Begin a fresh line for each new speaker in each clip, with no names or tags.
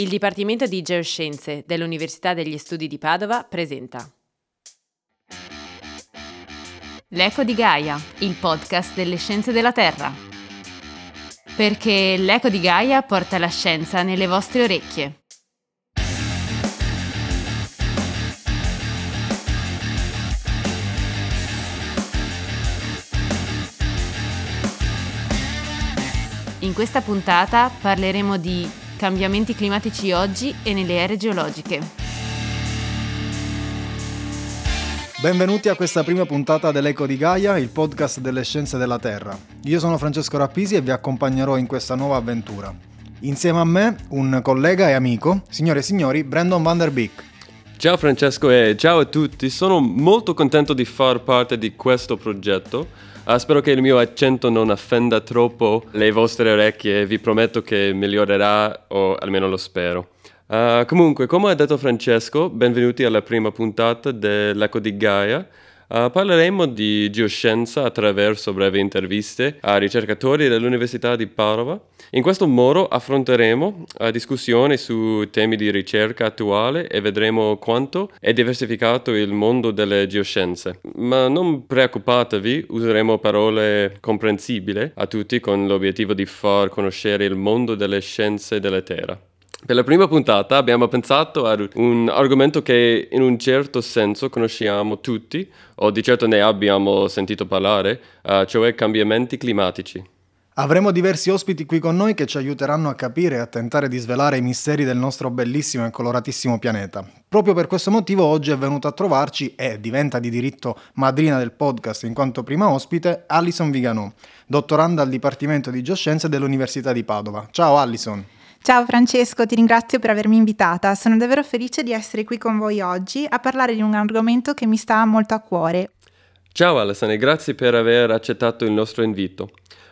Il Dipartimento di Geoscienze dell'Università degli Studi di Padova presenta
L'Eco di Gaia, il podcast delle scienze della Terra. Perché l'Eco di Gaia porta la scienza nelle vostre orecchie. In questa puntata parleremo di cambiamenti climatici oggi e nelle ere geologiche.
Benvenuti a questa prima puntata dell'Eco di Gaia, il podcast delle scienze della Terra. Io sono Francesco Rappisi e vi accompagnerò in questa nuova avventura. Insieme a me un collega e amico, signore e signori, Brandon Van der Beek.
Ciao Francesco e ciao a tutti, sono molto contento di far parte di questo progetto Uh, spero che il mio accento non offenda troppo le vostre orecchie, vi prometto che migliorerà, o almeno lo spero. Uh, comunque, come ha detto Francesco, benvenuti alla prima puntata dell'Eco di Gaia. Uh, parleremo di geoscienza attraverso brevi interviste a ricercatori dell'Università di Padova. In questo modo affronteremo uh, discussioni su temi di ricerca attuale e vedremo quanto è diversificato il mondo delle geoscienze. Ma non preoccupatevi, useremo parole comprensibili a tutti con l'obiettivo di far conoscere il mondo delle scienze della Terra. Per la prima puntata abbiamo pensato ad un argomento che in un certo senso conosciamo tutti, o di certo ne abbiamo sentito parlare, uh, cioè cambiamenti climatici.
Avremo diversi ospiti qui con noi che ci aiuteranno a capire e a tentare di svelare i misteri del nostro bellissimo e coloratissimo pianeta. Proprio per questo motivo oggi è venuta a trovarci e diventa di diritto madrina del podcast in quanto prima ospite Alison Viganò, dottoranda al Dipartimento di Geoscienze dell'Università di Padova. Ciao Alison!
Ciao Francesco, ti ringrazio per avermi invitata. Sono davvero felice di essere qui con voi oggi a parlare di un argomento che mi sta molto a cuore.
Ciao Alessandra, grazie per aver accettato il nostro invito.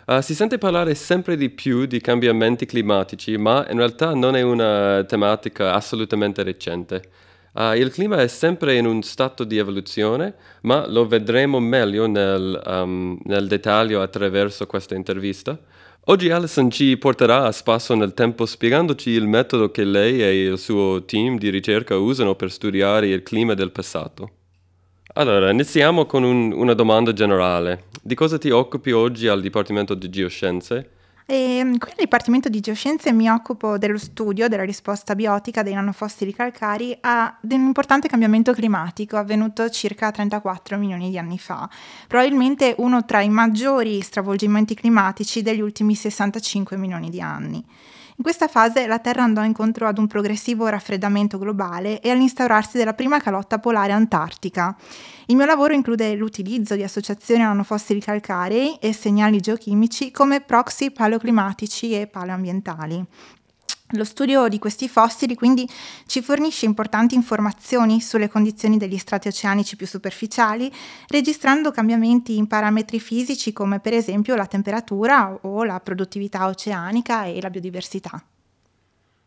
Uh, si sente parlare sempre di più di cambiamenti climatici, ma in realtà non è una tematica assolutamente recente. Uh, il clima è sempre in un stato di evoluzione, ma lo vedremo meglio nel, um, nel dettaglio attraverso questa intervista. Oggi Alison ci porterà a spasso nel tempo spiegandoci il metodo che lei e il suo team di ricerca usano per studiare il clima del passato. Allora, iniziamo con un, una domanda generale. Di cosa ti occupi oggi al Dipartimento di Geoscienze?
E ehm, qui al Dipartimento di Geoscienze mi occupo dello studio della risposta biotica dei nanofossili calcari a un importante cambiamento climatico avvenuto circa 34 milioni di anni fa, probabilmente uno tra i maggiori stravolgimenti climatici degli ultimi 65 milioni di anni. In questa fase la Terra andò incontro ad un progressivo raffreddamento globale e all'instaurarsi della prima calotta polare antartica. Il mio lavoro include l'utilizzo di associazioni nanofossili calcarei e segnali geochimici come proxy paleoclimatici e paleoambientali. Lo studio di questi fossili quindi ci fornisce importanti informazioni sulle condizioni degli strati oceanici più superficiali, registrando cambiamenti in parametri fisici come per esempio la temperatura o la produttività oceanica e la biodiversità.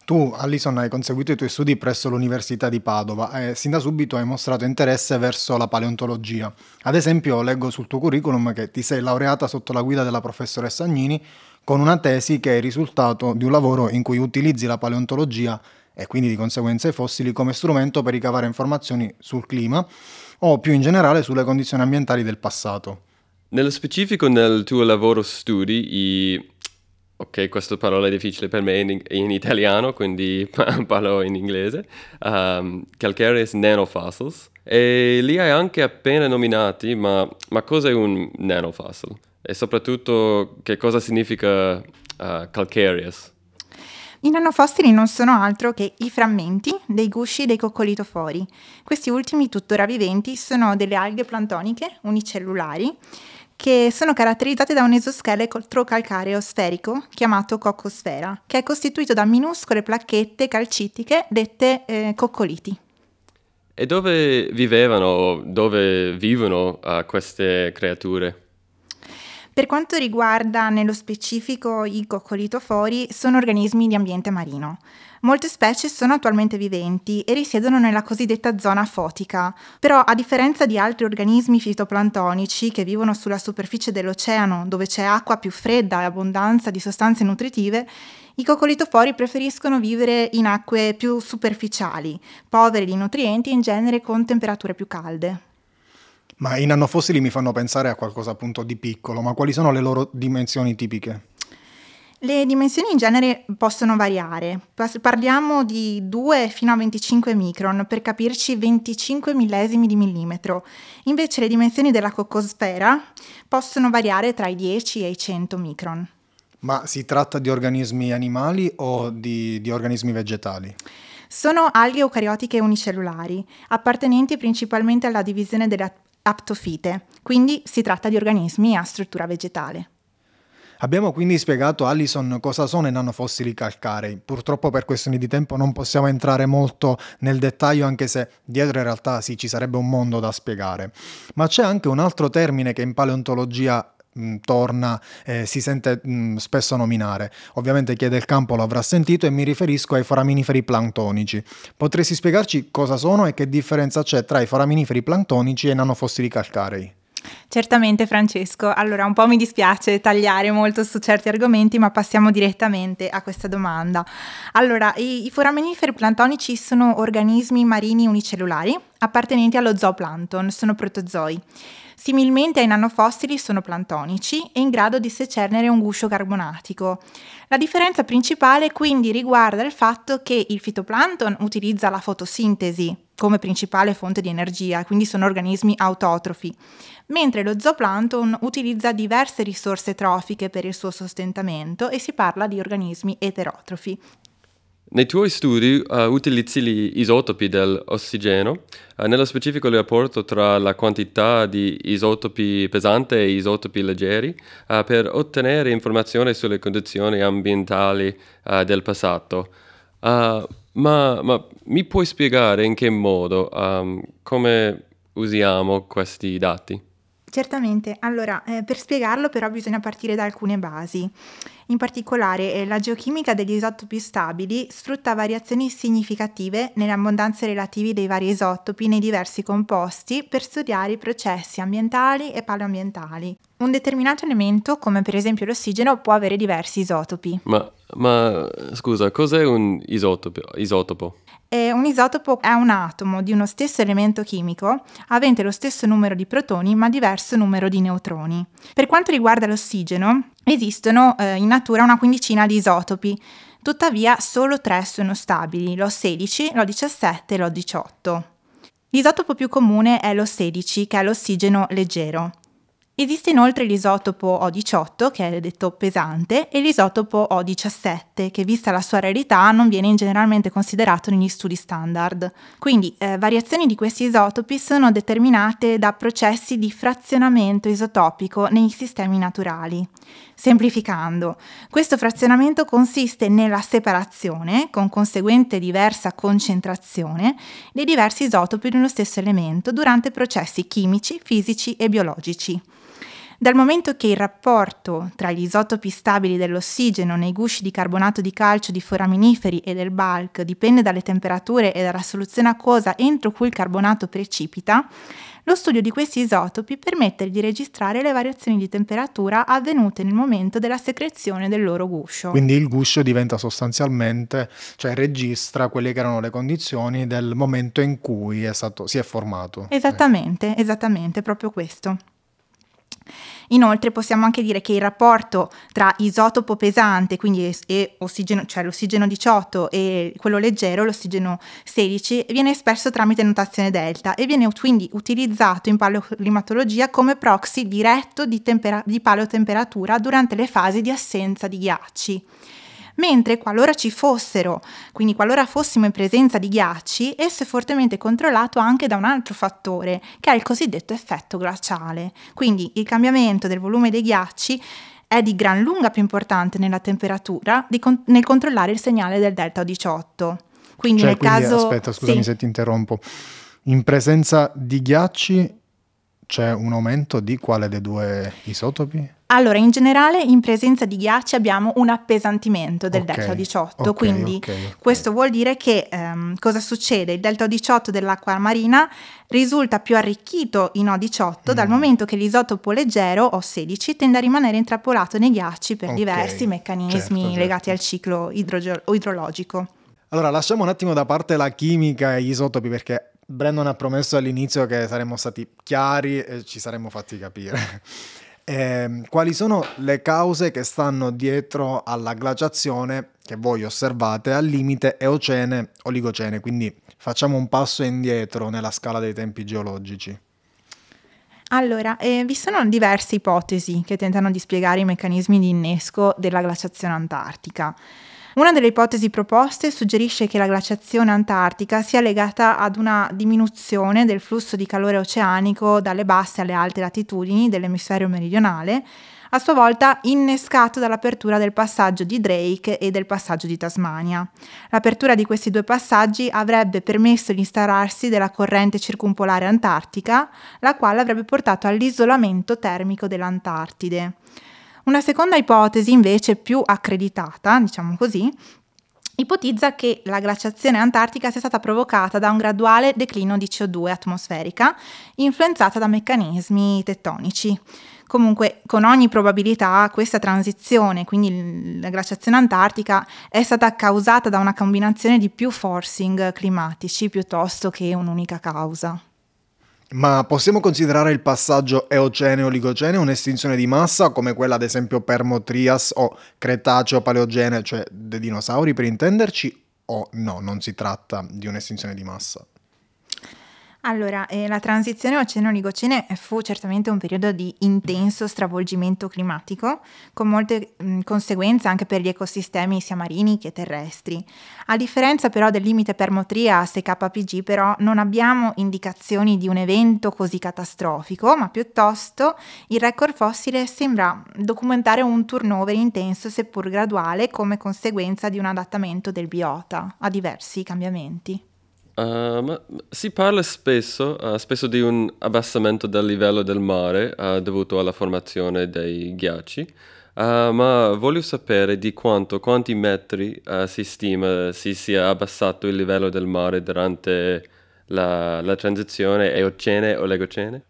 Tu, Allison, hai conseguito i tuoi studi presso l'Università di Padova e sin da subito hai mostrato interesse verso la paleontologia. Ad esempio, leggo sul tuo curriculum che ti sei laureata sotto la guida della professoressa Agnini con una tesi che è il risultato di un lavoro in cui utilizzi la paleontologia e quindi di conseguenza i fossili come strumento per ricavare informazioni sul clima o più in generale sulle condizioni ambientali del passato.
Nello specifico nel tuo lavoro studi i... Ok, questa parola è difficile per me in, in italiano, quindi parlo in inglese. Um, calcareous nanofossils. E li hai anche appena nominati, ma, ma cos'è un nanofossil? e soprattutto che cosa significa uh, calcareous?
I nanofossili non sono altro che i frammenti dei gusci dei coccolitofori. Questi ultimi, tuttora viventi, sono delle alghe plantoniche unicellulari che sono caratterizzate da un esoscheletro calcareo sferico chiamato coccosfera, che è costituito da minuscole placchette calcitiche dette eh, coccoliti.
E dove vivevano, dove vivono uh, queste creature?
Per quanto riguarda nello specifico i coccolitofori, sono organismi di ambiente marino. Molte specie sono attualmente viventi e risiedono nella cosiddetta zona fotica, però a differenza di altri organismi fitoplantonici che vivono sulla superficie dell'oceano dove c'è acqua più fredda e abbondanza di sostanze nutritive, I coccolitofori preferiscono vivere in acque più superficiali, povere di nutrienti e in genere con temperature più calde.
Ma i nanofossili mi fanno pensare a qualcosa appunto di piccolo, ma quali sono le loro dimensioni tipiche?
Le dimensioni in genere possono variare, parliamo di 2 fino a 25 micron, per capirci 25 millesimi di millimetro. Invece le dimensioni della cocosfera possono variare tra i 10 e i 100 micron.
Ma si tratta di organismi animali o di, di organismi vegetali?
Sono alghe eucariotiche unicellulari, appartenenti principalmente alla divisione delle aptofite, quindi si tratta di organismi a struttura vegetale.
Abbiamo quindi spiegato a Allison cosa sono i nanofossili calcarei. Purtroppo per questioni di tempo non possiamo entrare molto nel dettaglio, anche se dietro in realtà sì, ci sarebbe un mondo da spiegare. Ma c'è anche un altro termine che in paleontologia mh, torna, eh, si sente mh, spesso nominare. Ovviamente chi è del campo lo avrà sentito e mi riferisco ai foraminiferi plantonici. Potresti spiegarci cosa sono e che differenza c'è tra i foraminiferi plantonici e i nanofossili calcarei?
Certamente Francesco, allora un po' mi dispiace tagliare molto su certi argomenti, ma passiamo direttamente a questa domanda. Allora, i, i foraminiferi plantonici sono organismi marini unicellulari appartenenti allo zooplancton, sono protozoi. Similmente ai nanofossili sono plantonici e in grado di secernere un guscio carbonatico. La differenza principale quindi riguarda il fatto che il fitoplancton utilizza la fotosintesi come principale fonte di energia, quindi sono organismi autotrofi, mentre lo zooplancton utilizza diverse risorse trofiche per il suo sostentamento e si parla di organismi eterotrofi.
Nei tuoi studi uh, utilizzi gli isotopi dell'ossigeno, uh, nello specifico il rapporto tra la quantità di isotopi pesanti e isotopi leggeri, uh, per ottenere informazioni sulle condizioni ambientali del passato. Ma, ma, mi puoi spiegare in che modo, um, come usiamo questi dati?
Certamente, allora eh, per spiegarlo però bisogna partire da alcune basi. In particolare eh, la geochimica degli isotopi stabili sfrutta variazioni significative nelle abbondanze relative dei vari isotopi nei diversi composti per studiare i processi ambientali e paleoambientali. Un determinato elemento, come per esempio l'ossigeno, può avere diversi isotopi.
Ma, ma scusa, cos'è un isotopo? isotopo?
E un isotopo è un atomo di uno stesso elemento chimico avente lo stesso numero di protoni ma diverso numero di neutroni. Per quanto riguarda l'ossigeno, esistono eh, in natura una quindicina di isotopi, tuttavia solo tre sono stabili, l'O16, l'O17 e l'O18. L'isotopo più comune è l'O16, che è l'ossigeno leggero. Esiste inoltre l'isotopo O18, che è detto pesante, e l'isotopo O17, che vista la sua rarità non viene generalmente considerato negli studi standard. Quindi eh, variazioni di questi isotopi sono determinate da processi di frazionamento isotopico nei sistemi naturali. Semplificando, questo frazionamento consiste nella separazione, con conseguente diversa concentrazione, dei diversi isotopi di uno stesso elemento durante processi chimici, fisici e biologici. Dal momento che il rapporto tra gli isotopi stabili dell'ossigeno nei gusci di carbonato di calcio di foraminiferi e del bulk dipende dalle temperature e dalla soluzione acquosa entro cui il carbonato precipita, lo studio di questi isotopi permette di registrare le variazioni di temperatura avvenute nel momento della secrezione del loro guscio.
Quindi il guscio diventa sostanzialmente, cioè registra quelle che erano le condizioni del momento in cui è stato, si è formato.
Esattamente, esattamente, proprio questo. Inoltre possiamo anche dire che il rapporto tra isotopo pesante, quindi e ossigeno, cioè l'ossigeno 18 e quello leggero, l'ossigeno 16, viene espresso tramite notazione delta e viene quindi utilizzato in paleoclimatologia come proxy diretto di, tempera- di paleotemperatura durante le fasi di assenza di ghiacci mentre qualora ci fossero, quindi qualora fossimo in presenza di ghiacci, esso è fortemente controllato anche da un altro fattore, che è il cosiddetto effetto glaciale. Quindi il cambiamento del volume dei ghiacci è di gran lunga più importante nella temperatura con- nel controllare il segnale del delta 18. Quindi
cioè,
nel
quindi,
caso...
Aspetta, scusami sì. se ti interrompo. In presenza di ghiacci c'è un aumento di quale dei due isotopi?
Allora, in generale in presenza di ghiacci abbiamo un appesantimento del
Ok,
delta 18,
ok,
quindi
ok, ok.
questo vuol dire che ehm, cosa succede? Il delta 18 dell'acqua marina risulta più arricchito in O18 dal
Mm.
momento che l'isotopo leggero O16 tende a rimanere intrappolato nei ghiacci per diversi meccanismi
certo, certo.
legati al ciclo idroge- idrologico.
Allora, lasciamo un attimo da parte la chimica e gli isotopi perché Brandon ha promesso all'inizio che saremmo stati chiari e ci saremmo fatti capire. Ehm, quali sono le cause che stanno dietro alla glaciazione che voi osservate al limite eocene-oligocene? Quindi facciamo un passo indietro nella scala dei tempi geologici.
Allora, eh, vi sono diverse ipotesi che tentano di spiegare i meccanismi di innesco della glaciazione antartica. Una delle ipotesi proposte suggerisce che la glaciazione antartica sia legata ad una diminuzione del flusso di calore oceanico dalle basse alle alte latitudini dell'emisfero meridionale, a sua volta innescato dall'apertura del passaggio di Drake e del passaggio di Tasmania. L'apertura di questi due passaggi avrebbe permesso l'instaurarsi della corrente circumpolare antartica, la quale avrebbe portato all'isolamento termico dell'Antartide. Una seconda ipotesi, invece più accreditata, diciamo così, ipotizza che la glaciazione antartica sia stata provocata da un graduale declino di CO2 atmosferica influenzata da meccanismi tettonici. Comunque, con ogni probabilità, questa transizione, quindi la glaciazione antartica, è stata causata da una combinazione di più forcing climatici piuttosto che un'unica causa.
Ma possiamo considerare il passaggio Eocene-Oligocene un'estinzione di massa come quella ad esempio Permo-Trias o Cretaceo-Paleogene, cioè dei dinosauri per intenderci, o no, non si tratta di un'estinzione di massa?
Allora, eh, la transizione oceano-oligocene fu certamente un periodo di intenso stravolgimento climatico, con molte mh, conseguenze anche per gli ecosistemi sia marini che terrestri. A differenza però del limite Permo-Trias e KPG, però, non abbiamo indicazioni di un evento così catastrofico, ma piuttosto il record fossile sembra documentare un turnover intenso, seppur graduale, come conseguenza di un adattamento del biota a diversi cambiamenti.
Uh, ma si parla spesso, uh, spesso di un abbassamento del livello del mare uh, dovuto alla formazione dei ghiacci, ma voglio sapere di quanto, quanti metri si stima si sia abbassato il livello del mare durante la, la transizione eocene-oligocene?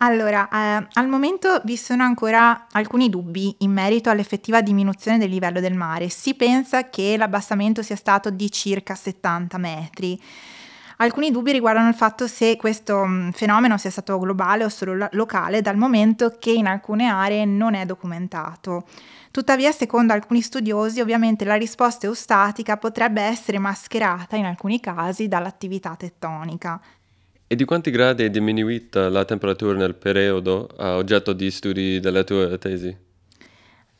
Allora, eh, al momento vi sono ancora alcuni dubbi in merito all'effettiva diminuzione del livello del mare. Si pensa che l'abbassamento sia stato di circa 70 metri. Alcuni dubbi riguardano il fatto se questo mh, fenomeno sia stato globale o solo lo- locale, dal momento che in alcune aree non è documentato. Tuttavia, secondo alcuni studiosi, ovviamente la risposta eustatica potrebbe essere mascherata in alcuni casi dall'attività tettonica.
E di quanti gradi è diminuita la temperatura nel periodo oggetto di studi della tua tesi?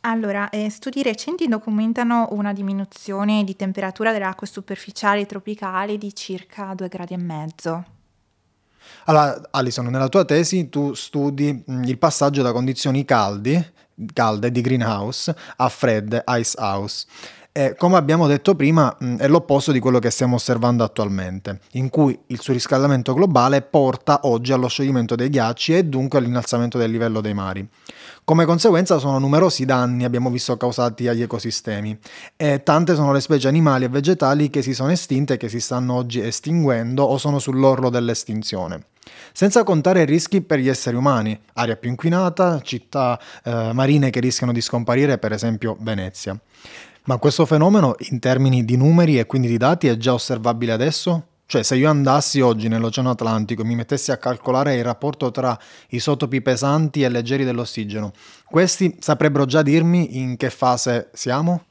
Allora, eh, studi recenti documentano una diminuzione di temperatura delle acque superficiali tropicali di circa 2 gradi e mezzo.
Allora, Alison, nella tua tesi tu studi mh, il passaggio da condizioni caldi, calde di greenhouse a fredde ice house. E come abbiamo detto prima, mh, è l'opposto di quello che stiamo osservando attualmente, in cui il surriscaldamento globale porta oggi allo scioglimento dei ghiacci e dunque all'innalzamento del livello dei mari. Come conseguenza sono numerosi i danni, abbiamo visto, causati agli ecosistemi e tante sono le specie animali e vegetali che si sono estinte e che si stanno oggi estinguendo o sono sull'orlo dell'estinzione. Senza contare i rischi per gli esseri umani, aria più inquinata, città eh, marine che rischiano di scomparire, per esempio Venezia. Ma questo fenomeno in termini di numeri e quindi di dati è già osservabile adesso? Cioè se io andassi oggi nell'Oceano Atlantico e mi mettessi a calcolare il rapporto tra isotopi pesanti e leggeri dell'ossigeno, questi saprebbero già dirmi in che fase siamo?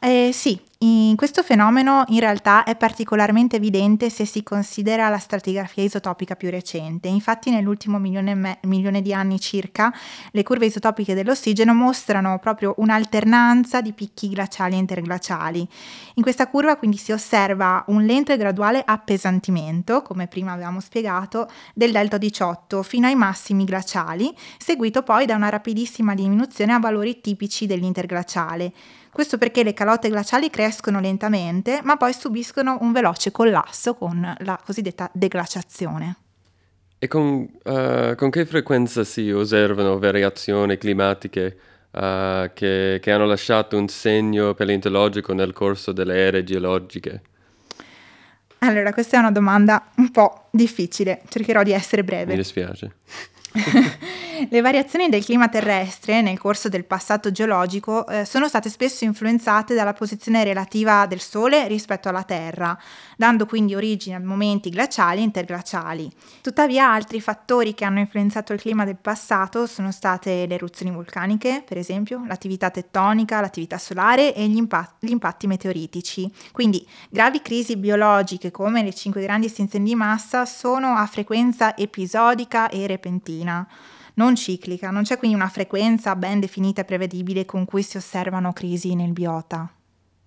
Eh, sì, in questo fenomeno in realtà è particolarmente evidente se si considera la stratigrafia isotopica più recente. Infatti nell'ultimo milione, me- milione di anni circa le curve isotopiche dell'ossigeno mostrano proprio un'alternanza di picchi glaciali e interglaciali. In questa curva quindi si osserva un lento e graduale appesantimento, come prima avevamo spiegato, del delta 18 fino ai massimi glaciali, seguito poi da una rapidissima diminuzione a valori tipici dell'interglaciale. Questo perché le calotte glaciali crescono lentamente, ma poi subiscono un veloce collasso con la cosiddetta deglaciazione.
E con, uh, con che frequenza si osservano variazioni climatiche uh, che, che hanno lasciato un segno paleontologico nel corso delle ere geologiche?
Allora, questa è una domanda un po' difficile, cercherò di essere breve.
Mi dispiace.
Le variazioni del clima terrestre nel corso del passato geologico eh, sono state spesso influenzate dalla posizione relativa del Sole rispetto alla Terra, dando quindi origine a momenti glaciali e interglaciali. Tuttavia altri fattori che hanno influenzato il clima del passato sono state le eruzioni vulcaniche, per esempio, l'attività tettonica, l'attività solare e gli, impa- gli impatti meteoritici. Quindi gravi crisi biologiche come le cinque grandi estinzioni di massa sono a frequenza episodica e repentina non ciclica, non c'è quindi una frequenza ben definita e prevedibile con cui si osservano crisi nel biota.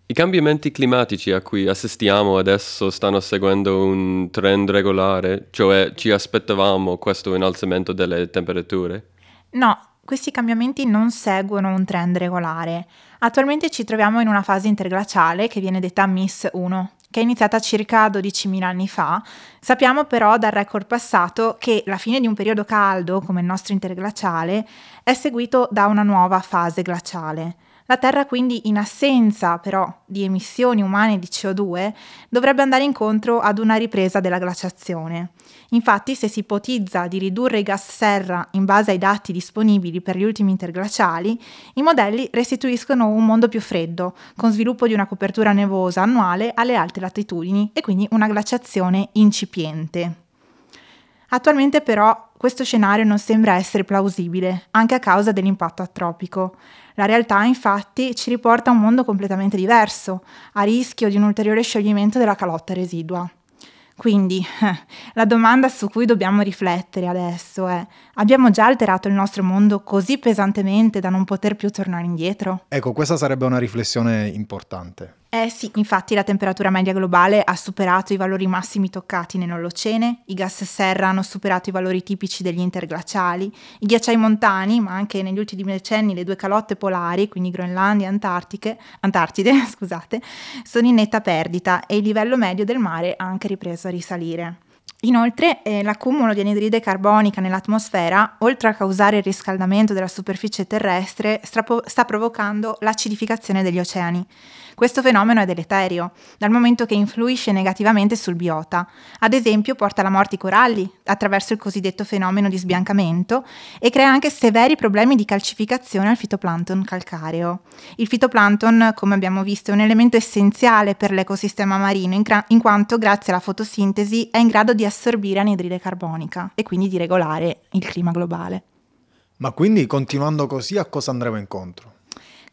I cambiamenti climatici a cui assistiamo adesso stanno seguendo un trend regolare, cioè ci aspettavamo questo innalzamento delle temperature?
No, questi cambiamenti non seguono un trend regolare. Attualmente ci troviamo in una fase interglaciale che viene detta MIS 1, che è iniziata circa 12.000 anni fa. Sappiamo però dal record passato che la fine di un periodo caldo, come il nostro interglaciale, è seguito da una nuova fase glaciale. La Terra quindi, in assenza però di emissioni umane di CO2, dovrebbe andare incontro ad una ripresa della glaciazione. Infatti, se si ipotizza di ridurre i gas serra in base ai dati disponibili per gli ultimi interglaciali, i modelli restituiscono un mondo più freddo, con sviluppo di una copertura nevosa annuale alle alte latitudini e quindi una glaciazione incipiente. Attualmente però questo scenario non sembra essere plausibile, anche a causa dell'impatto atropico. La realtà infatti ci riporta a un mondo completamente diverso, a rischio di un ulteriore scioglimento della calotta residua. Quindi la domanda su cui dobbiamo riflettere adesso è, abbiamo già alterato il nostro mondo così pesantemente da non poter più tornare indietro?
Ecco, questa sarebbe una riflessione importante.
Eh sì, infatti la temperatura media globale ha superato i valori massimi toccati nell'Olocene, i gas serra hanno superato i valori tipici degli interglaciali, i ghiacciai montani, ma anche negli ultimi decenni le due calotte polari, quindi Groenlandia e Antartide, scusate, sono in netta perdita e il livello medio del mare ha anche ripreso a risalire. Inoltre, eh, l'accumulo di anidride carbonica nell'atmosfera, oltre a causare il riscaldamento della superficie terrestre, sta provocando l'acidificazione degli oceani. Questo fenomeno è deleterio, dal momento che influisce negativamente sul biota. Ad esempio porta alla morte i coralli, attraverso il cosiddetto fenomeno di sbiancamento, e crea anche severi problemi di calcificazione al fitoplancton calcareo. Il fitoplancton, come abbiamo visto, è un elemento essenziale per l'ecosistema marino, in, cra- in quanto grazie alla fotosintesi è in grado di assorbire anidride carbonica e quindi di regolare il clima globale.
Ma quindi continuando così a cosa andremo incontro?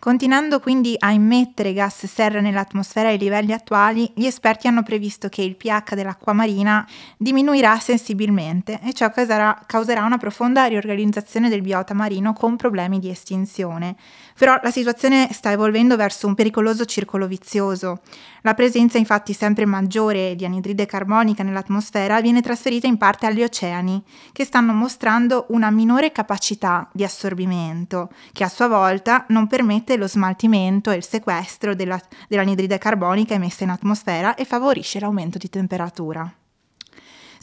Continuando quindi a immettere gas serra nell'atmosfera ai livelli attuali, gli esperti hanno previsto che il pH dell'acqua marina diminuirà sensibilmente e ciò causerà, causerà una profonda riorganizzazione del biota marino con problemi di estinzione. Però la situazione sta evolvendo verso un pericoloso circolo vizioso. La presenza infatti sempre maggiore di anidride carbonica nell'atmosfera viene trasferita in parte agli oceani, che stanno mostrando una minore capacità di assorbimento, che a sua volta non permette lo smaltimento e il sequestro della, dell'anidride carbonica emessa in atmosfera e favorisce l'aumento di temperatura.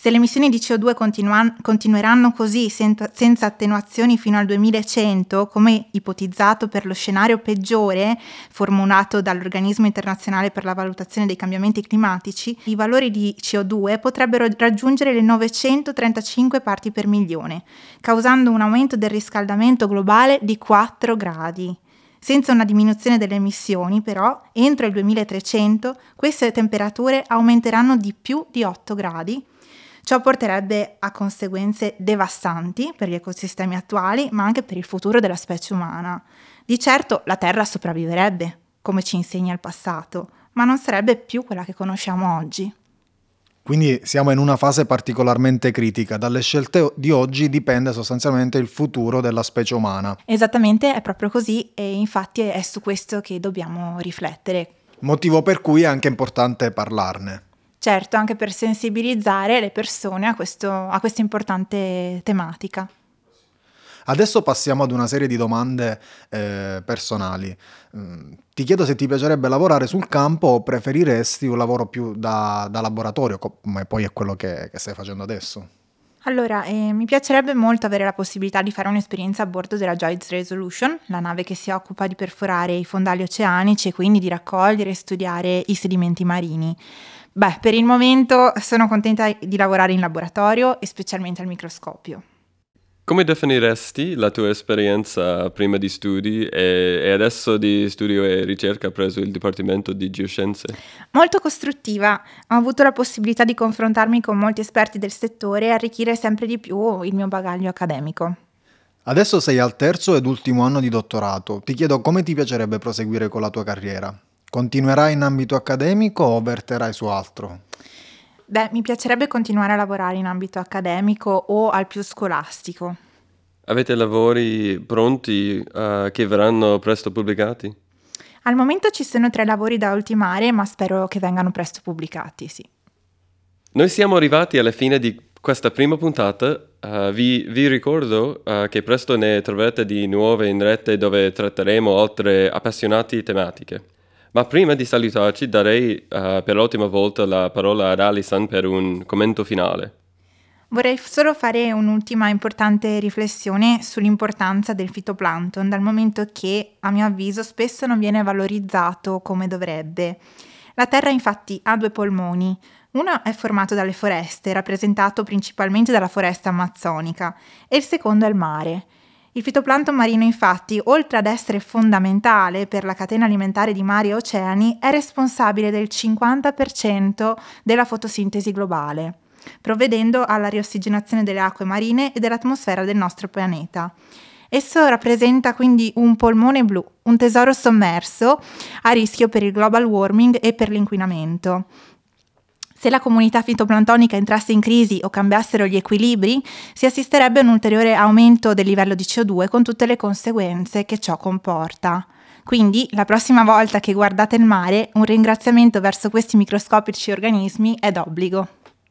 Se le emissioni di CO2 continua- continueranno così senza, senza attenuazioni fino al 2100, come ipotizzato per lo scenario peggiore formulato dall'Organismo internazionale per la valutazione dei cambiamenti climatici, i valori di CO2 potrebbero raggiungere le 935 parti per milione, causando un aumento del riscaldamento globale di 4 gradi. Senza una diminuzione delle emissioni, però, entro il 2300 queste temperature aumenteranno di più di 8 gradi Ciò porterebbe a conseguenze devastanti per gli ecosistemi attuali, ma anche per il futuro della specie umana. Di certo la Terra sopravviverebbe, come ci insegna il passato, ma non sarebbe più quella che conosciamo oggi.
Quindi siamo in una fase particolarmente critica. Dalle scelte di oggi dipende sostanzialmente il futuro della specie umana.
Esattamente, è proprio così e infatti è su questo che dobbiamo riflettere.
Motivo per cui è anche importante parlarne.
Certo, anche per sensibilizzare le persone a, questo, a questa importante tematica.
Adesso passiamo ad una serie di domande eh, personali. Mm, ti chiedo se ti piacerebbe lavorare sul campo o preferiresti un lavoro più da, da laboratorio, come poi è quello che, che stai facendo adesso.
Allora, eh, mi piacerebbe molto avere la possibilità di fare un'esperienza a bordo della Joyce Resolution, la nave che si occupa di perforare i fondali oceanici e quindi di raccogliere e studiare i sedimenti marini. Beh, per il momento sono contenta di lavorare in laboratorio e specialmente al microscopio.
Come definiresti la tua esperienza prima di studi e, e, adesso di studio e ricerca presso il Dipartimento di Geoscienze?
Molto costruttiva. Ho avuto la possibilità di confrontarmi con molti esperti del settore e arricchire sempre di più il mio bagaglio accademico.
Adesso sei al terzo ed ultimo anno di dottorato. Ti chiedo come ti piacerebbe proseguire con la tua carriera. Continuerai in ambito accademico o verterai su altro?
Beh, mi piacerebbe continuare a lavorare in ambito accademico o al più scolastico.
Avete lavori pronti uh, che verranno presto pubblicati?
Al momento ci sono tre lavori da ultimare, ma spero che vengano presto pubblicati, sì.
Noi siamo arrivati alla fine di questa prima puntata. Uh, vi, vi, ricordo uh, che presto ne troverete di nuove in rete dove tratteremo altre appassionati tematiche. Ma prima di salutarci darei uh, per l'ultima volta la parola ad Alison per un commento finale.
Vorrei solo fare un'ultima importante riflessione sull'importanza del fitoplancton, dal momento che, a mio avviso, spesso non viene valorizzato come dovrebbe. La Terra infatti ha due polmoni. Uno è formato dalle foreste, rappresentato principalmente dalla foresta amazzonica, e il secondo è il mare. Il fitoplancton marino infatti, oltre ad essere fondamentale per la catena alimentare di mari e oceani, è responsabile del 50% della fotosintesi globale, provvedendo alla riossigenazione delle acque marine e dell'atmosfera del nostro pianeta. Esso rappresenta quindi un polmone blu, un tesoro sommerso a rischio per il global warming e per l'inquinamento. Se la comunità fitoplanctonica entrasse in crisi o cambiassero gli equilibri, si assisterebbe a un ulteriore aumento del livello di CO2 con tutte le conseguenze che ciò comporta. Quindi, la prossima volta che guardate il mare, un ringraziamento verso questi microscopici organismi è d'obbligo.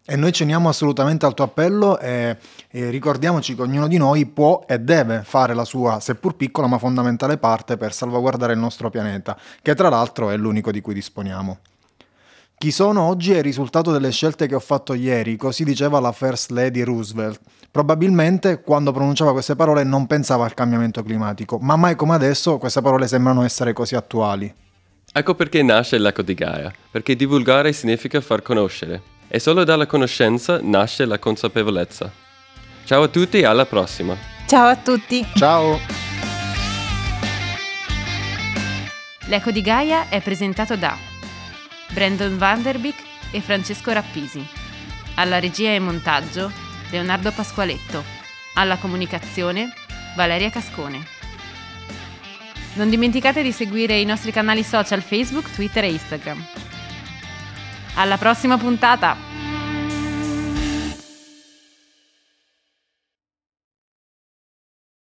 E noi ci uniamo assolutamente al tuo appello e, e, ricordiamoci che ognuno di noi può e deve fare la sua, seppur piccola ma fondamentale parte per salvaguardare il nostro pianeta, che tra l'altro è l'unico di cui disponiamo. Chi sono oggi è il risultato delle scelte che ho fatto ieri, così diceva la First Lady Roosevelt. Probabilmente quando pronunciava queste parole non pensava al cambiamento climatico, ma mai come adesso queste parole sembrano essere così attuali.
Ecco perché nasce l'Eco di Gaia, perché divulgare significa far conoscere e solo dalla conoscenza nasce la consapevolezza. Ciao a tutti e alla prossima.
Ciao a tutti.
Ciao.
L'Eco di Gaia è presentato da Brandon Vanderbeek e Francesco Rappisi. Alla regia e montaggio Leonardo Pasqualetto. Alla comunicazione Valeria Cascone. Non dimenticate di seguire i nostri canali social Facebook, Twitter e Instagram. Alla prossima puntata!